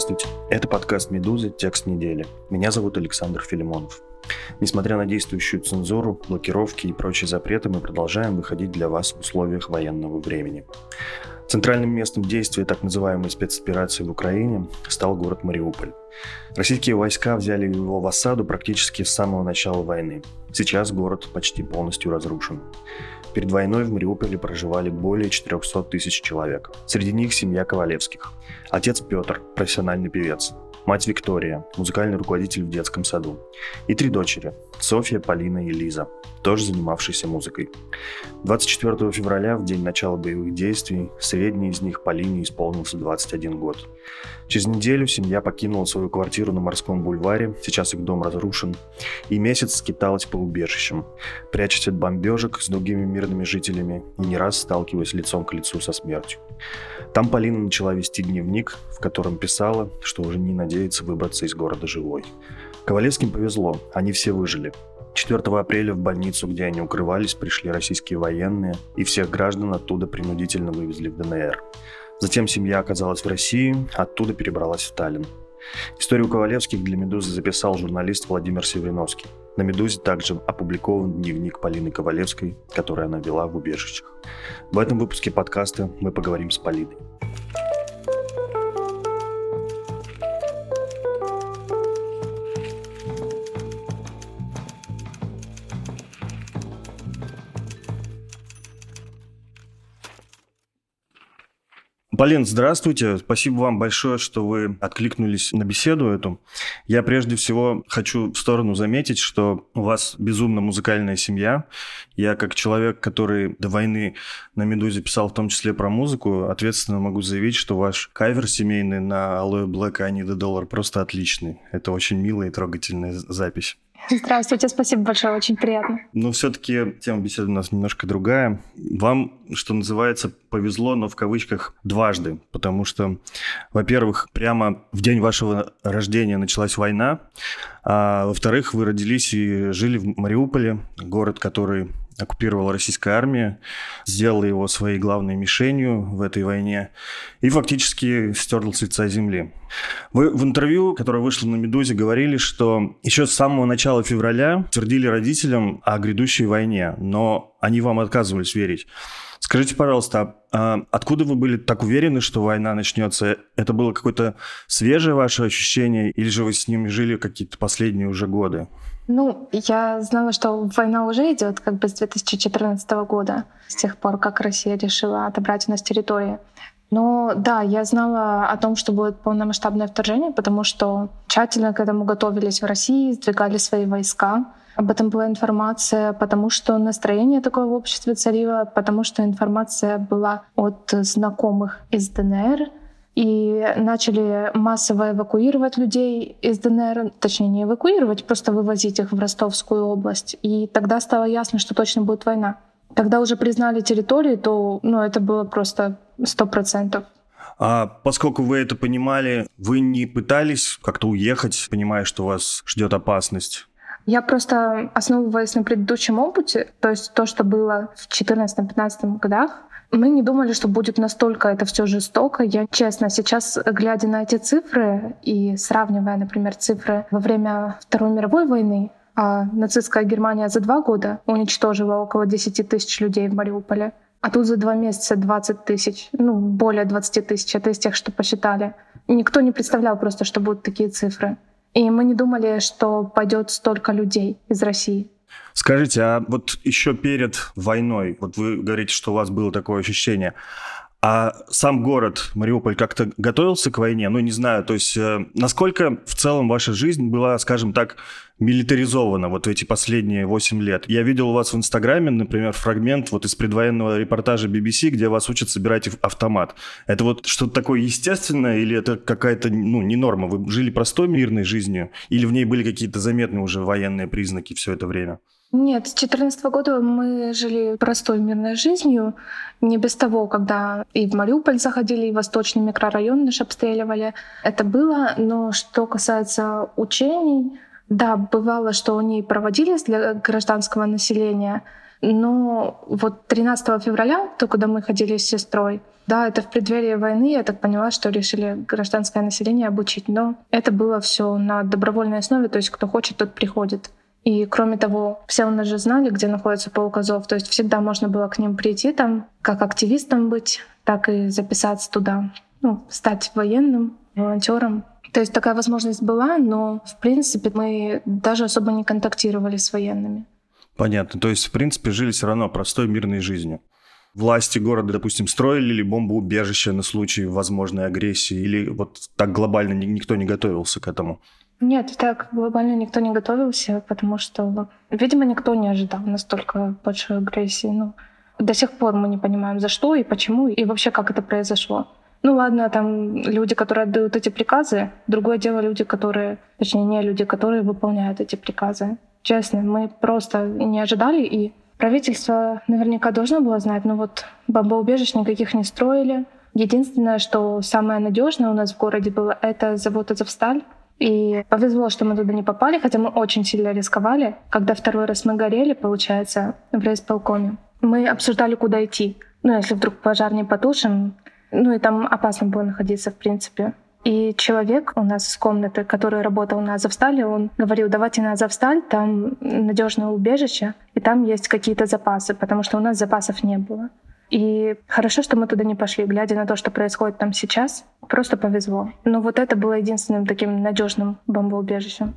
Здравствуйте, это подкаст «Медузы. Текст недели». Меня зовут Александр Филимонов. Несмотря на действующую цензуру, блокировки и прочие запреты, мы продолжаем выходить для вас в условиях военного времени. Центральным местом действия так называемой спецоперации в Украине стал город Мариуполь. Российские войска взяли его в осаду практически с самого начала войны. Сейчас город почти полностью разрушен. Перед войной в Мариуполе проживали более 400 тысяч человек. Среди них семья Ковалевских. Отец Петр, профессиональный певец мать Виктория, музыкальный руководитель в детском саду, и три дочери – Софья, Полина и Лиза, тоже занимавшиеся музыкой. 24 февраля, в день начала боевых действий, средний из них Полине исполнился 21 год. Через неделю семья покинула свою квартиру на Морском бульваре, сейчас их дом разрушен, и месяц скиталась по убежищам, прячась от бомбежек с другими мирными жителями и не раз сталкиваясь лицом к лицу со смертью. Там Полина начала вести дневник, в котором писала, что уже не надеется выбраться из города живой. Ковалевским повезло, они все выжили. 4 апреля в больницу, где они укрывались, пришли российские военные, и всех граждан оттуда принудительно вывезли в ДНР. Затем семья оказалась в России, оттуда перебралась в Таллин. Историю Ковалевских для «Медузы» записал журналист Владимир Севериновский. На «Медузе» также опубликован дневник Полины Ковалевской, который она вела в убежищах. В этом выпуске подкаста мы поговорим с Полиной. Полин, здравствуйте. Спасибо вам большое, что вы откликнулись на беседу эту. Я прежде всего хочу в сторону заметить, что у вас безумно музыкальная семья. Я как человек, который до войны на «Медузе» писал в том числе про музыку, ответственно могу заявить, что ваш кавер семейный на «Алоэ Блэк» «I Need a Dollar» просто отличный. Это очень милая и трогательная запись. Здравствуйте, спасибо большое, очень приятно. Но все-таки тема беседы у нас немножко другая. Вам, что называется, повезло, но в кавычках дважды, потому что, во-первых, прямо в день вашего рождения началась война, а во-вторых, вы родились и жили в Мариуполе, город, который оккупировала российская армия, сделала его своей главной мишенью в этой войне и фактически стерла с лица земли. Вы в интервью, которое вышло на «Медузе», говорили, что еще с самого начала февраля твердили родителям о грядущей войне, но они вам отказывались верить. Скажите, пожалуйста, а откуда вы были так уверены, что война начнется? Это было какое-то свежее ваше ощущение, или же вы с ними жили какие-то последние уже годы? Ну, я знала, что война уже идет как бы с 2014 года, с тех пор, как Россия решила отобрать у нас территории. Но да, я знала о том, что будет полномасштабное вторжение, потому что тщательно к этому готовились в России, сдвигали свои войска. Об этом была информация, потому что настроение такое в обществе царило, потому что информация была от знакомых из ДНР, и начали массово эвакуировать людей из ДНР, точнее не эвакуировать, просто вывозить их в Ростовскую область. И тогда стало ясно, что точно будет война. Когда уже признали территории, то ну, это было просто сто процентов. А поскольку вы это понимали, вы не пытались как-то уехать, понимая, что вас ждет опасность? Я просто основываясь на предыдущем опыте, то есть то, что было в 2014-2015 годах, мы не думали, что будет настолько это все жестоко. Я честно, сейчас, глядя на эти цифры и сравнивая, например, цифры во время Второй мировой войны, а нацистская Германия за два года уничтожила около 10 тысяч людей в Мариуполе, а тут за два месяца 20 тысяч, ну, более 20 тысяч, это из тех, что посчитали. Никто не представлял просто, что будут такие цифры. И мы не думали, что пойдет столько людей из России. Скажите, а вот еще перед войной, вот вы говорите, что у вас было такое ощущение, А сам город Мариуполь как-то готовился к войне? Ну, не знаю, то есть э, насколько в целом ваша жизнь была, скажем так, милитаризована вот эти последние 8 лет? Я видел у вас в Инстаграме, например, фрагмент вот из предвоенного репортажа BBC, где вас учат собирать автомат. Это вот что-то такое естественное или это какая-то, ну, не норма? Вы жили простой мирной жизнью или в ней были какие-то заметные уже военные признаки все это время? Нет, с 2014 года мы жили простой мирной жизнью, не без того, когда и в Мариуполь заходили, и восточный микрорайон наш обстреливали. Это было, но что касается учений, да, бывало, что они проводились для гражданского населения, но вот 13 февраля, то, куда мы ходили с сестрой, да, это в преддверии войны, я так поняла, что решили гражданское население обучить, но это было все на добровольной основе, то есть кто хочет, тот приходит. И кроме того, все у нас же знали, где находится полк Азов, то есть всегда можно было к ним прийти там, как активистом быть, так и записаться туда, ну, стать военным, волонтером. То есть такая возможность была, но в принципе мы даже особо не контактировали с военными. Понятно. То есть, в принципе, жили все равно простой мирной жизнью. Власти города, допустим, строили ли бомбоубежище на случай возможной агрессии, или вот так глобально никто не готовился к этому? Нет, так глобально никто не готовился, потому что, видимо, никто не ожидал настолько большой агрессии. Ну, до сих пор мы не понимаем, за что и почему, и вообще как это произошло. Ну ладно, там люди, которые отдают эти приказы, другое дело люди, которые, точнее, не люди, которые выполняют эти приказы. Честно, мы просто не ожидали, и правительство наверняка должно было знать, но вот бомбоубежищ никаких не строили. Единственное, что самое надежное у нас в городе было, это завод «Азовсталь», и повезло, что мы туда не попали, хотя мы очень сильно рисковали. Когда второй раз мы горели, получается, в райисполкоме, мы обсуждали, куда идти. Ну, если вдруг пожар не потушим, ну и там опасно было находиться, в принципе. И человек у нас из комнаты, который работал на Азовстале, он говорил, давайте на Азовсталь, там надежное убежище, и там есть какие-то запасы, потому что у нас запасов не было. И хорошо, что мы туда не пошли, глядя на то, что происходит там сейчас. Просто повезло. Но вот это было единственным таким надежным бомбоубежищем.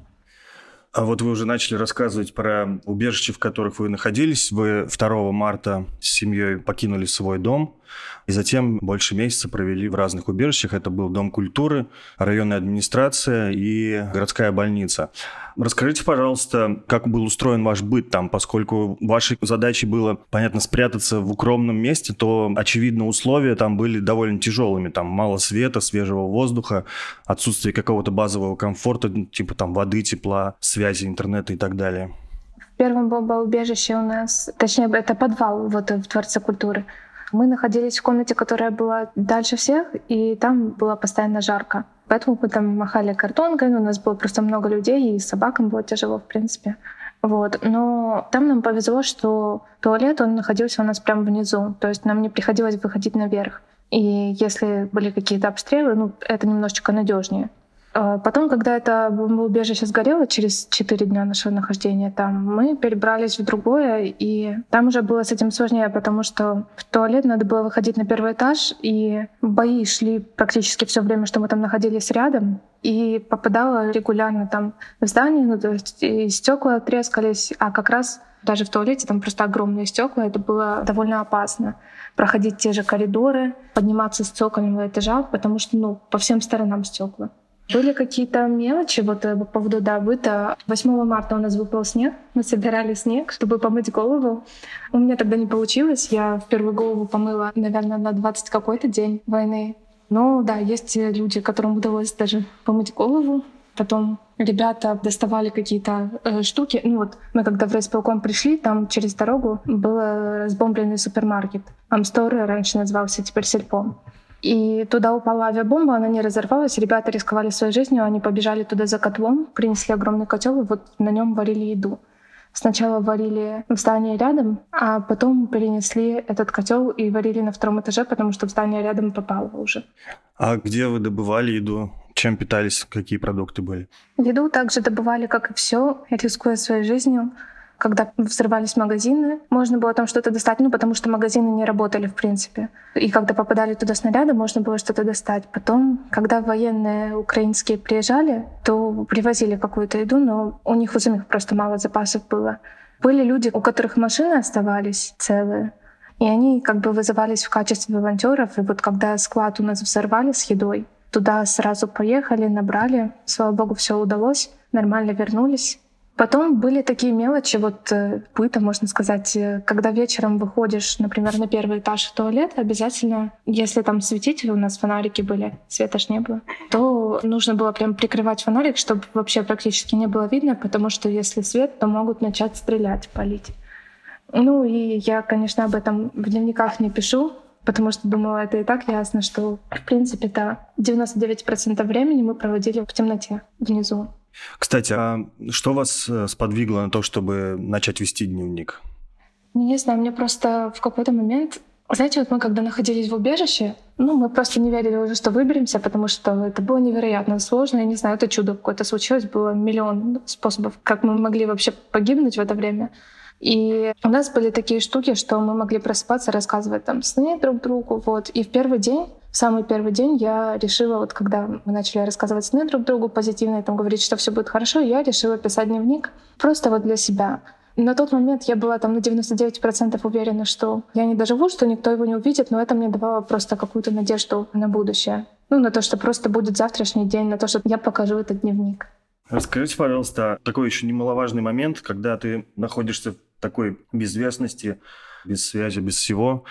А вот вы уже начали рассказывать про убежища, в которых вы находились. Вы 2 марта с семьей покинули свой дом и затем больше месяца провели в разных убежищах. Это был Дом культуры, районная администрация и городская больница. Расскажите, пожалуйста, как был устроен ваш быт там, поскольку вашей задачей было, понятно, спрятаться в укромном месте, то, очевидно, условия там были довольно тяжелыми. Там мало света, свежего воздуха, отсутствие какого-то базового комфорта, типа там воды, тепла, связи, интернета и так далее. В первом бомбоубежище у нас, точнее, это подвал вот в Дворце культуры. Мы находились в комнате, которая была дальше всех, и там было постоянно жарко. Поэтому мы там махали картонкой, у нас было просто много людей, и собакам было тяжело, в принципе. Вот. Но там нам повезло, что туалет, он находился у нас прямо внизу. То есть нам не приходилось выходить наверх. И если были какие-то обстрелы, ну, это немножечко надежнее. А потом, когда это бомбоубежище сгорело, через 4 дня нашего нахождения там, мы перебрались в другое, и там уже было с этим сложнее, потому что в туалет надо было выходить на первый этаж, и бои шли практически все время, что мы там находились рядом, и попадала регулярно там в здание, ну, то есть и стекла трескались, а как раз даже в туалете там просто огромные стекла, это было довольно опасно. Проходить те же коридоры, подниматься с цокольного этажа, потому что ну, по всем сторонам стекла. Были какие-то мелочи вот э, по поводу да, быта. 8 марта у нас выпал снег. Мы собирали снег, чтобы помыть голову. У меня тогда не получилось. Я в первую голову помыла, наверное, на 20 какой-то день войны. Но да, есть люди, которым удалось даже помыть голову. Потом ребята доставали какие-то э, штуки. Ну вот мы когда в райисполком пришли, там через дорогу был разбомбленный супермаркет. Амстор раньше назывался, теперь Сельпо. И туда упала авиабомба, она не разорвалась. Ребята рисковали своей жизнью, они побежали туда за котлом, принесли огромный котел, и вот на нем варили еду. Сначала варили в здании рядом, а потом перенесли этот котел и варили на втором этаже, потому что в здание рядом попало уже. А где вы добывали еду? Чем питались? Какие продукты были? Еду также добывали, как и все, рискуя своей жизнью когда взрывались магазины, можно было там что-то достать, ну, потому что магазины не работали, в принципе. И когда попадали туда снаряды, можно было что-то достать. Потом, когда военные украинские приезжали, то привозили какую-то еду, но у них у самих просто мало запасов было. Были люди, у которых машины оставались целые, И они как бы вызывались в качестве волонтеров. И вот когда склад у нас взорвали с едой, туда сразу поехали, набрали. Слава богу, все удалось. Нормально вернулись. Потом были такие мелочи, вот э, быта, можно сказать, э, когда вечером выходишь, например, на первый этаж в туалет, обязательно, если там светители, у нас фонарики были, света ж не было, то нужно было прям прикрывать фонарик, чтобы вообще практически не было видно, потому что если свет, то могут начать стрелять, палить. Ну и я, конечно, об этом в дневниках не пишу, потому что думала, это и так ясно, что, в принципе, да, 99% времени мы проводили в темноте внизу. Кстати, а что вас э, сподвигло на то, чтобы начать вести дневник? Не знаю, мне просто в какой-то момент знаете, вот мы когда находились в убежище, ну, мы просто не верили уже, что выберемся, потому что это было невероятно сложно. Я не знаю, это чудо какое-то случилось. Было миллион способов, как мы могли вообще погибнуть в это время. И у нас были такие штуки, что мы могли просыпаться, рассказывать там сны друг другу. Вот. И в первый день в самый первый день я решила, вот когда мы начали рассказывать сны друг другу позитивно, и там говорить, что все будет хорошо, я решила писать дневник просто вот для себя. На тот момент я была там на 99% уверена, что я не доживу, что никто его не увидит, но это мне давало просто какую-то надежду на будущее. Ну, на то, что просто будет завтрашний день, на то, что я покажу этот дневник. Расскажите, пожалуйста, такой еще немаловажный момент, когда ты находишься в такой безвестности, без связи, без всего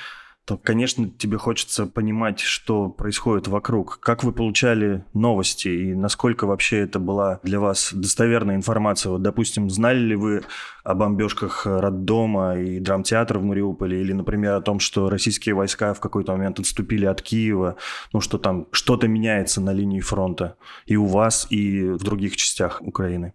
то, конечно, тебе хочется понимать, что происходит вокруг. Как вы получали новости и насколько вообще это была для вас достоверная информация? Вот, допустим, знали ли вы о бомбежках роддома и драмтеатра в Мариуполе или, например, о том, что российские войска в какой-то момент отступили от Киева, ну, что там что-то меняется на линии фронта и у вас, и в других частях Украины?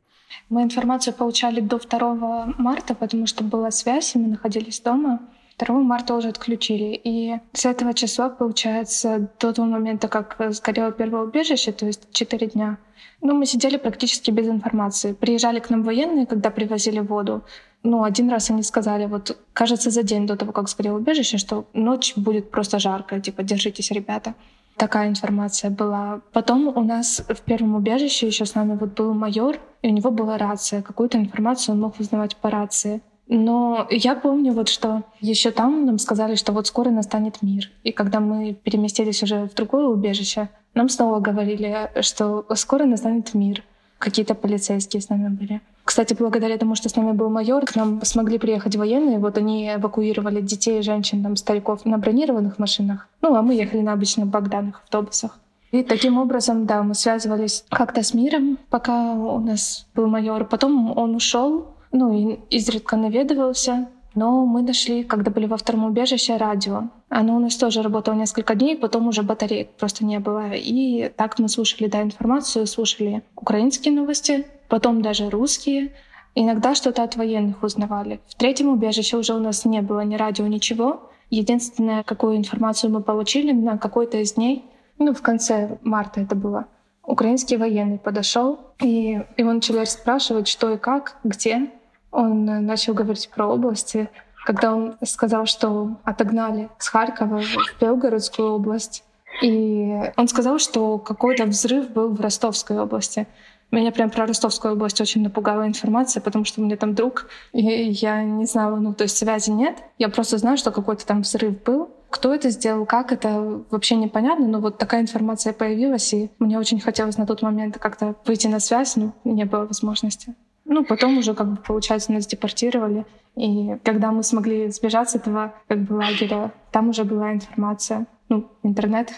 Мы информацию получали до 2 марта, потому что была связь, и мы находились дома. 2 марта уже отключили. И с этого числа, получается, до того момента, как сгорело первое убежище, то есть 4 дня, ну, мы сидели практически без информации. Приезжали к нам военные, когда привозили воду. Ну, один раз они сказали, вот, кажется, за день до того, как сгорело убежище, что ночь будет просто жарко, типа, держитесь, ребята. Такая информация была. Потом у нас в первом убежище еще с нами вот был майор, и у него была рация. Какую-то информацию он мог узнавать по рации. Но я помню вот, что еще там нам сказали, что вот скоро настанет мир. И когда мы переместились уже в другое убежище, нам снова говорили, что скоро настанет мир. Какие-то полицейские с нами были. Кстати, благодаря тому, что с нами был майор, к нам смогли приехать военные. Вот они эвакуировали детей, женщин, там, стариков на бронированных машинах. Ну, а мы ехали на обычных Богданах автобусах. И таким образом, да, мы связывались как-то с миром, пока у нас был майор. Потом он ушел, ну, и изредка наведывался. Но мы нашли, когда были во втором убежище, радио. Оно у нас тоже работало несколько дней, потом уже батареек просто не было. И так мы слушали, да, информацию, слушали украинские новости, потом даже русские. Иногда что-то от военных узнавали. В третьем убежище уже у нас не было ни радио, ничего. Единственное, какую информацию мы получили на какой-то из дней, ну, в конце марта это было, украинский военный подошел, и его начали спрашивать, что и как, где. Он начал говорить про области, когда он сказал, что отогнали с Харькова в Белгородскую область. И он сказал, что какой-то взрыв был в Ростовской области. Меня прям про Ростовскую область очень напугала информация, потому что у меня там друг, и я не знала, ну, то есть связи нет. Я просто знаю, что какой-то там взрыв был. Кто это сделал, как это, вообще непонятно, но вот такая информация появилась, и мне очень хотелось на тот момент как-то выйти на связь, но не было возможности. Ну, потом уже, как бы, получается, нас депортировали. И когда мы смогли сбежать с этого, как бы, лагеря, там уже была информация, ну, интернет.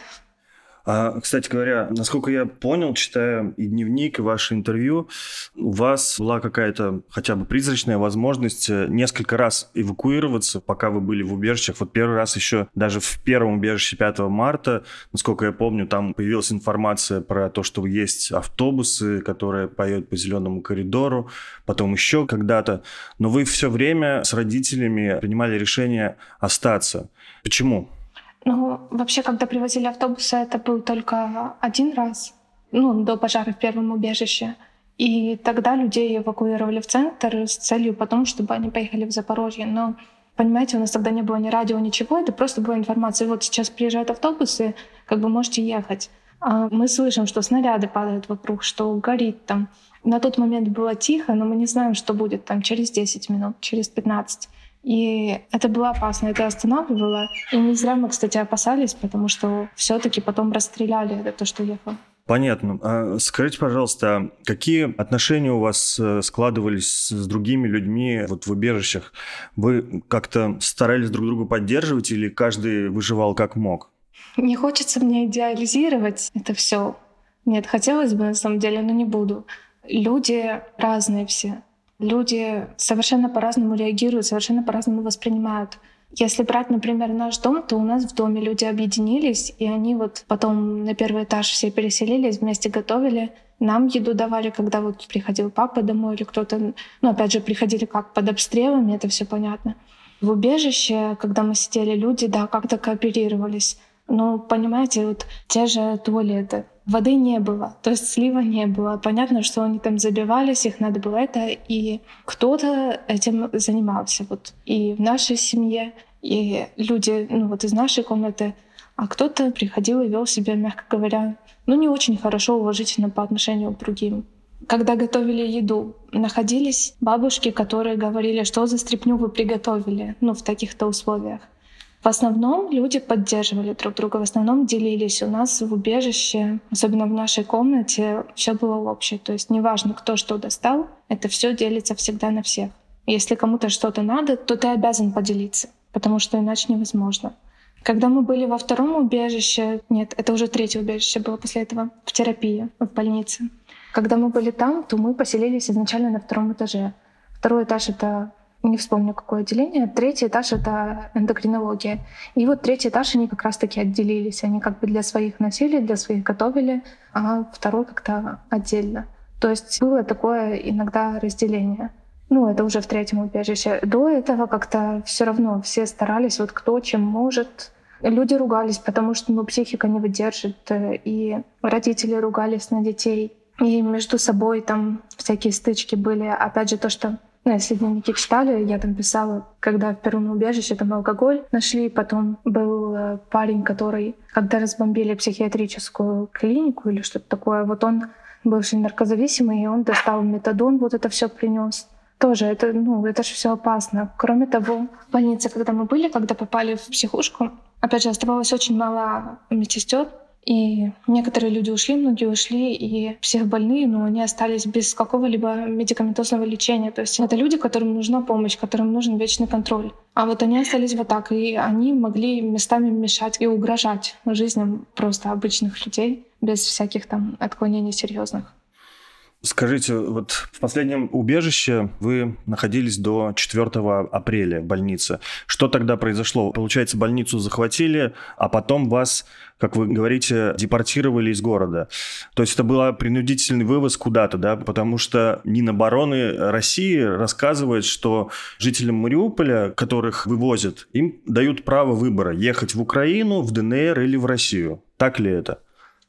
А, кстати говоря, насколько я понял, читая и дневник, и ваше интервью, у вас была какая-то хотя бы призрачная возможность э, несколько раз эвакуироваться, пока вы были в убежищах. Вот первый раз еще даже в первом убежище 5 марта, насколько я помню, там появилась информация про то, что есть автобусы, которые поедут по зеленому коридору, потом еще когда-то. Но вы все время с родителями принимали решение остаться. Почему? Ну, вообще, когда привозили автобусы, это был только один раз, ну, до пожара в первом убежище. И тогда людей эвакуировали в центр с целью потом, чтобы они поехали в Запорожье. Но, понимаете, у нас тогда не было ни радио, ничего, это просто была информация. Вот сейчас приезжают автобусы, как бы можете ехать. А мы слышим, что снаряды падают вокруг, что горит там. На тот момент было тихо, но мы не знаем, что будет там через 10 минут, через 15. И это было опасно, это останавливало. И не зря мы, кстати, опасались, потому что все-таки потом расстреляли это то, что ехал. Понятно. А скажите, пожалуйста, какие отношения у вас э, складывались с другими людьми вот в убежищах? Вы как-то старались друг друга поддерживать или каждый выживал как мог? Не хочется мне идеализировать это все. Нет, хотелось бы на самом деле, но не буду. Люди разные все. Люди совершенно по-разному реагируют, совершенно по-разному воспринимают. Если брать, например, наш дом, то у нас в доме люди объединились, и они вот потом на первый этаж все переселились, вместе готовили. Нам еду давали, когда вот приходил папа домой или кто-то, ну, опять же, приходили как под обстрелами, это все понятно. В убежище, когда мы сидели, люди, да, как-то кооперировались. Ну, понимаете, вот те же туалеты. Воды не было, то есть слива не было. Понятно, что они там забивались, их надо было это, и кто-то этим занимался. Вот и в нашей семье, и люди, ну вот из нашей комнаты, а кто-то приходил и вел себя, мягко говоря, ну не очень хорошо, уважительно по отношению к другим. Когда готовили еду, находились бабушки, которые говорили, что за стряпню вы приготовили, ну в таких-то условиях. В основном люди поддерживали друг друга, в основном делились. У нас в убежище, особенно в нашей комнате, все было общее. То есть неважно, кто что достал, это все делится всегда на всех. Если кому-то что-то надо, то ты обязан поделиться, потому что иначе невозможно. Когда мы были во втором убежище, нет, это уже третье убежище было после этого, в терапии, в больнице. Когда мы были там, то мы поселились изначально на втором этаже. Второй этаж — это не вспомню, какое отделение. Третий этаж — это эндокринология. И вот третий этаж они как раз-таки отделились. Они как бы для своих носили, для своих готовили, а второй как-то отдельно. То есть было такое иногда разделение. Ну, это уже в третьем убежище. До этого как-то все равно все старались, вот кто чем может. Люди ругались, потому что ну, психика не выдержит, и родители ругались на детей. И между собой там всякие стычки были. Опять же, то, что ну, если дневники читали, я там писала, когда в первом убежище там алкоголь нашли, потом был э, парень, который, когда разбомбили психиатрическую клинику или что-то такое, вот он бывший наркозависимый, и он достал метадон, вот это все принес. Тоже это, ну, это же все опасно. Кроме того, в больнице, когда мы были, когда попали в психушку, опять же, оставалось очень мало медсестер, и некоторые люди ушли, многие ушли, и психбольные, но они остались без какого-либо медикаментозного лечения. То есть это люди, которым нужна помощь, которым нужен вечный контроль. А вот они остались вот так, и они могли местами мешать и угрожать жизням просто обычных людей без всяких там отклонений серьезных. Скажите, вот в последнем убежище вы находились до 4 апреля в больнице. Что тогда произошло? Получается, больницу захватили, а потом вас, как вы говорите, депортировали из города. То есть это был принудительный вывоз куда-то, да? Потому что Минобороны России рассказывает, что жителям Мариуполя, которых вывозят, им дают право выбора ехать в Украину, в ДНР или в Россию. Так ли это?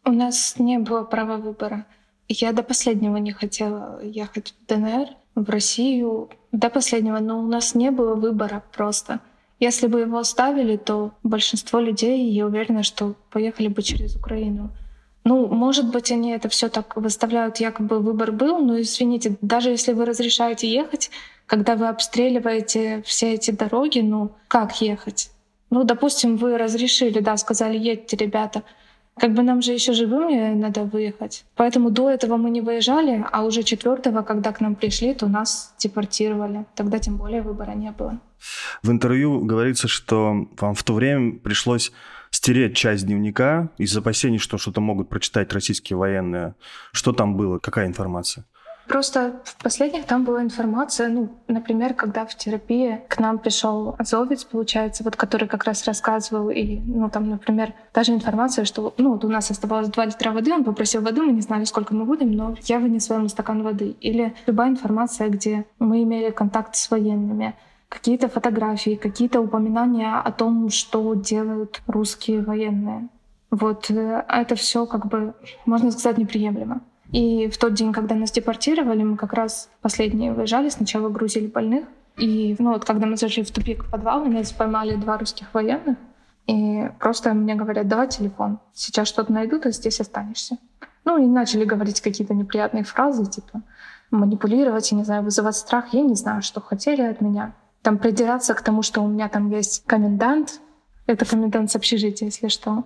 У нас не было права выбора. Я до последнего не хотела ехать в ДНР, в Россию. До последнего, но у нас не было выбора просто. Если бы его оставили, то большинство людей, я уверена, что поехали бы через Украину. Ну, может быть, они это все так выставляют, якобы выбор был, но извините, даже если вы разрешаете ехать, когда вы обстреливаете все эти дороги, ну, как ехать? Ну, допустим, вы разрешили, да, сказали, едьте, ребята, как бы нам же еще живыми надо выехать. Поэтому до этого мы не выезжали, а уже четвертого, когда к нам пришли, то нас депортировали. Тогда тем более выбора не было. В интервью говорится, что вам в то время пришлось стереть часть дневника из опасений, что что-то могут прочитать российские военные. Что там было? Какая информация? Просто в последних там была информация, ну, например, когда в терапии к нам пришел азовец, получается, вот который как раз рассказывал, и, ну, там, например, даже информация, что, ну, вот у нас оставалось 2 литра воды, он попросил воды, мы не знали, сколько мы будем, но я вынесла ему стакан воды. Или любая информация, где мы имели контакт с военными, какие-то фотографии, какие-то упоминания о том, что делают русские военные. Вот э, это все как бы, можно сказать, неприемлемо. И в тот день, когда нас депортировали, мы как раз последние выезжали, сначала грузили больных. И ну, вот когда мы зашли в тупик в подвал, нас поймали два русских военных. И просто мне говорят, давай телефон. Сейчас что-то найдут, а здесь останешься. Ну и начали говорить какие-то неприятные фразы, типа манипулировать, я не знаю, вызывать страх. Я не знаю, что хотели от меня. там придираться к тому, что у меня там есть комендант, это комендант с общежития, если что,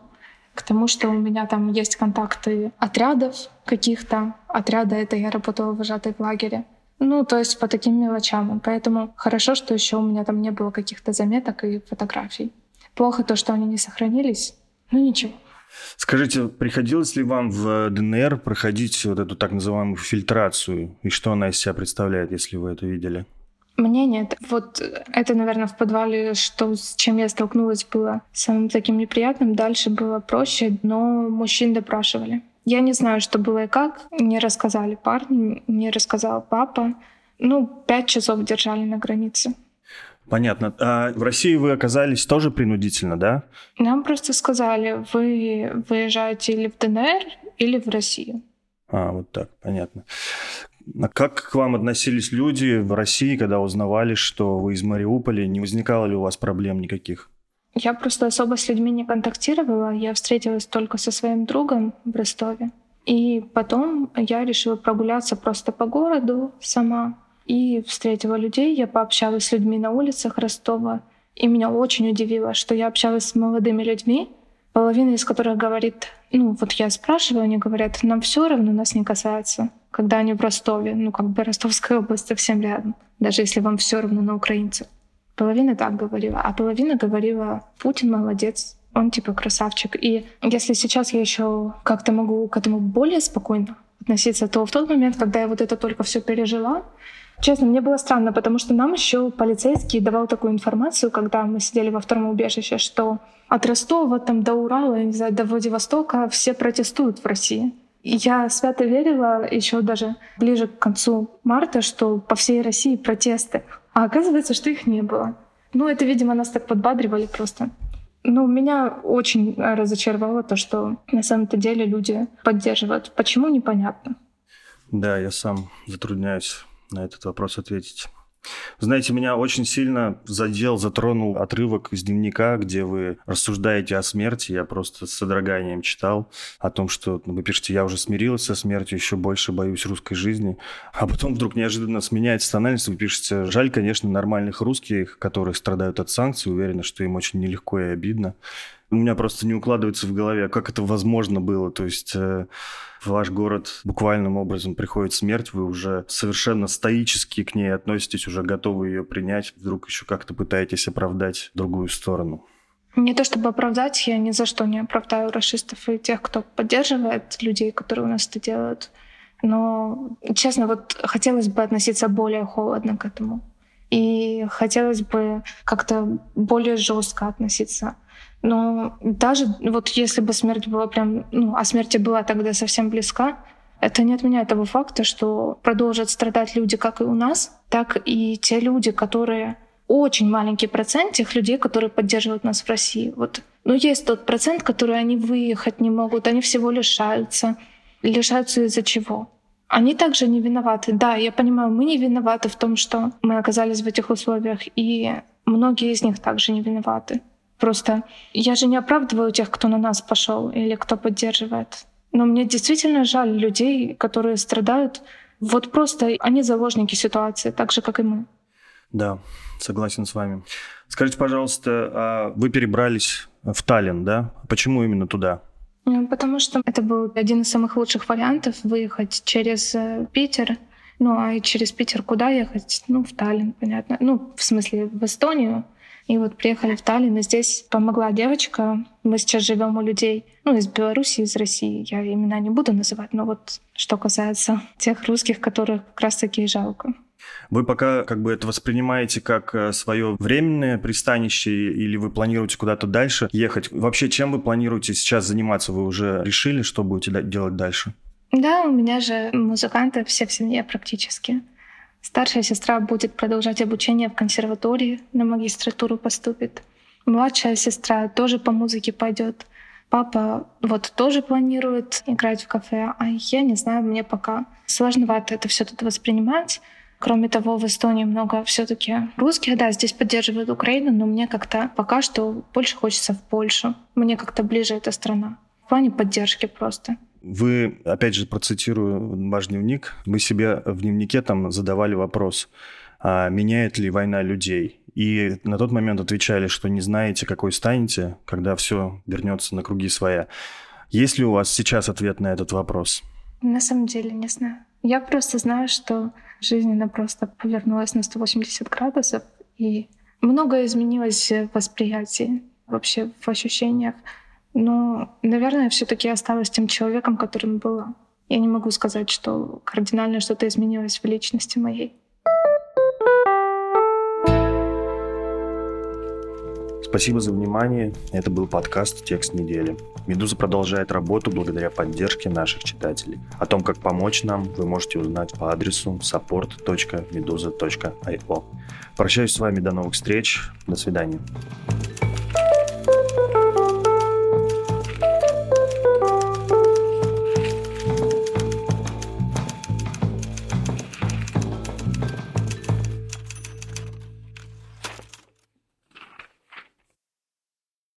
к тому, что у меня там есть контакты отрядов каких-то. Отряда — это я работала вожатой в лагере. Ну, то есть по таким мелочам. Поэтому хорошо, что еще у меня там не было каких-то заметок и фотографий. Плохо то, что они не сохранились. Ну, ничего. Скажите, приходилось ли вам в ДНР проходить вот эту так называемую фильтрацию? И что она из себя представляет, если вы это видели? Мне нет. Вот это, наверное, в подвале, что с чем я столкнулась, было самым таким неприятным. Дальше было проще, но мужчин допрашивали. Я не знаю, что было и как. Не рассказали парни, не рассказал папа. Ну, пять часов держали на границе. Понятно. А в России вы оказались тоже принудительно, да? Нам просто сказали, вы выезжаете или в ДНР, или в Россию. А, вот так, понятно. А как к вам относились люди в России, когда узнавали, что вы из Мариуполя? Не возникало ли у вас проблем никаких? Я просто особо с людьми не контактировала. Я встретилась только со своим другом в Ростове. И потом я решила прогуляться просто по городу сама. И встретила людей. Я пообщалась с людьми на улицах Ростова. И меня очень удивило, что я общалась с молодыми людьми, половина из которых говорит, ну вот я спрашиваю, они говорят, нам все равно, нас не касается когда они в Ростове. Ну, как бы Ростовская область совсем рядом, даже если вам все равно на украинцев. Половина так говорила, а половина говорила, Путин молодец, он типа красавчик. И если сейчас я еще как-то могу к этому более спокойно относиться, то в тот момент, когда я вот это только все пережила, честно, мне было странно, потому что нам еще полицейский давал такую информацию, когда мы сидели во втором убежище, что от Ростова там до Урала, не знаю, до Владивостока все протестуют в России. Я свято верила еще даже ближе к концу марта, что по всей России протесты. А оказывается, что их не было. Ну, это, видимо, нас так подбадривали просто. Ну, меня очень разочаровало то, что на самом-то деле люди поддерживают. Почему, непонятно. Да, я сам затрудняюсь на этот вопрос ответить. Знаете, меня очень сильно задел, затронул отрывок из дневника, где вы рассуждаете о смерти. Я просто с содроганием читал о том, что ну, вы пишете, я уже смирилась со смертью, еще больше боюсь русской жизни. А потом вдруг неожиданно сменяется тональность, вы пишете, жаль, конечно, нормальных русских, которые страдают от санкций, уверена, что им очень нелегко и обидно у меня просто не укладывается в голове, как это возможно было. То есть э, в ваш город буквальным образом приходит смерть, вы уже совершенно стоически к ней относитесь, уже готовы ее принять, вдруг еще как-то пытаетесь оправдать другую сторону. Не то чтобы оправдать, я ни за что не оправдаю расистов и тех, кто поддерживает людей, которые у нас это делают. Но, честно, вот хотелось бы относиться более холодно к этому. И хотелось бы как-то более жестко относиться. Но даже вот если бы смерть была прям, ну, а смерть была тогда совсем близка, это не отменяет того факта, что продолжат страдать люди как и у нас, так и те люди, которые очень маленький процент тех людей, которые поддерживают нас в России. Вот. Но есть тот процент, который они выехать не могут, они всего лишаются. Лишаются из-за чего? Они также не виноваты. Да, я понимаю, мы не виноваты в том, что мы оказались в этих условиях, и многие из них также не виноваты. Просто я же не оправдываю тех, кто на нас пошел или кто поддерживает. Но мне действительно жаль людей, которые страдают. Вот просто они заложники ситуации, так же, как и мы. Да, согласен с вами. Скажите, пожалуйста, а вы перебрались в Таллин, да? Почему именно туда? Ну, потому что это был один из самых лучших вариантов выехать через э, Питер. Ну, а через Питер куда ехать? Ну, в Таллин, понятно. Ну, в смысле, в Эстонию. И вот приехали в Таллин, и здесь помогла девочка. Мы сейчас живем у людей, ну, из Беларуси, из России. Я имена не буду называть, но вот что касается тех русских, которых как раз-таки жалко. Вы пока как бы это воспринимаете как э, свое временное пристанище или вы планируете куда-то дальше ехать? Вообще, чем вы планируете сейчас заниматься? Вы уже решили, что будете делать дальше? Да, у меня же музыканты все в семье практически. Старшая сестра будет продолжать обучение в консерватории, на магистратуру поступит. Младшая сестра тоже по музыке пойдет. Папа вот тоже планирует играть в кафе, а я не знаю, мне пока сложновато это все тут воспринимать. Кроме того, в Эстонии много все-таки русских, да, здесь поддерживают Украину, но мне как-то пока что больше хочется в Польшу. Мне как-то ближе эта страна. В плане поддержки просто. Вы, опять же, процитирую ваш дневник, вы себе в дневнике там задавали вопрос, а меняет ли война людей? и на тот момент отвечали, что не знаете, какой станете, когда все вернется на круги своя. Есть ли у вас сейчас ответ на этот вопрос? На самом деле не знаю. Я просто знаю, что жизнь, она просто повернулась на 180 градусов, и многое изменилось в восприятии, вообще в ощущениях. Но, наверное, все таки осталась тем человеком, которым была. Я не могу сказать, что кардинально что-то изменилось в личности моей. Спасибо за внимание. Это был подкаст «Текст недели». «Медуза» продолжает работу благодаря поддержке наших читателей. О том, как помочь нам, вы можете узнать по адресу support.meduza.io. Прощаюсь с вами до новых встреч. До свидания.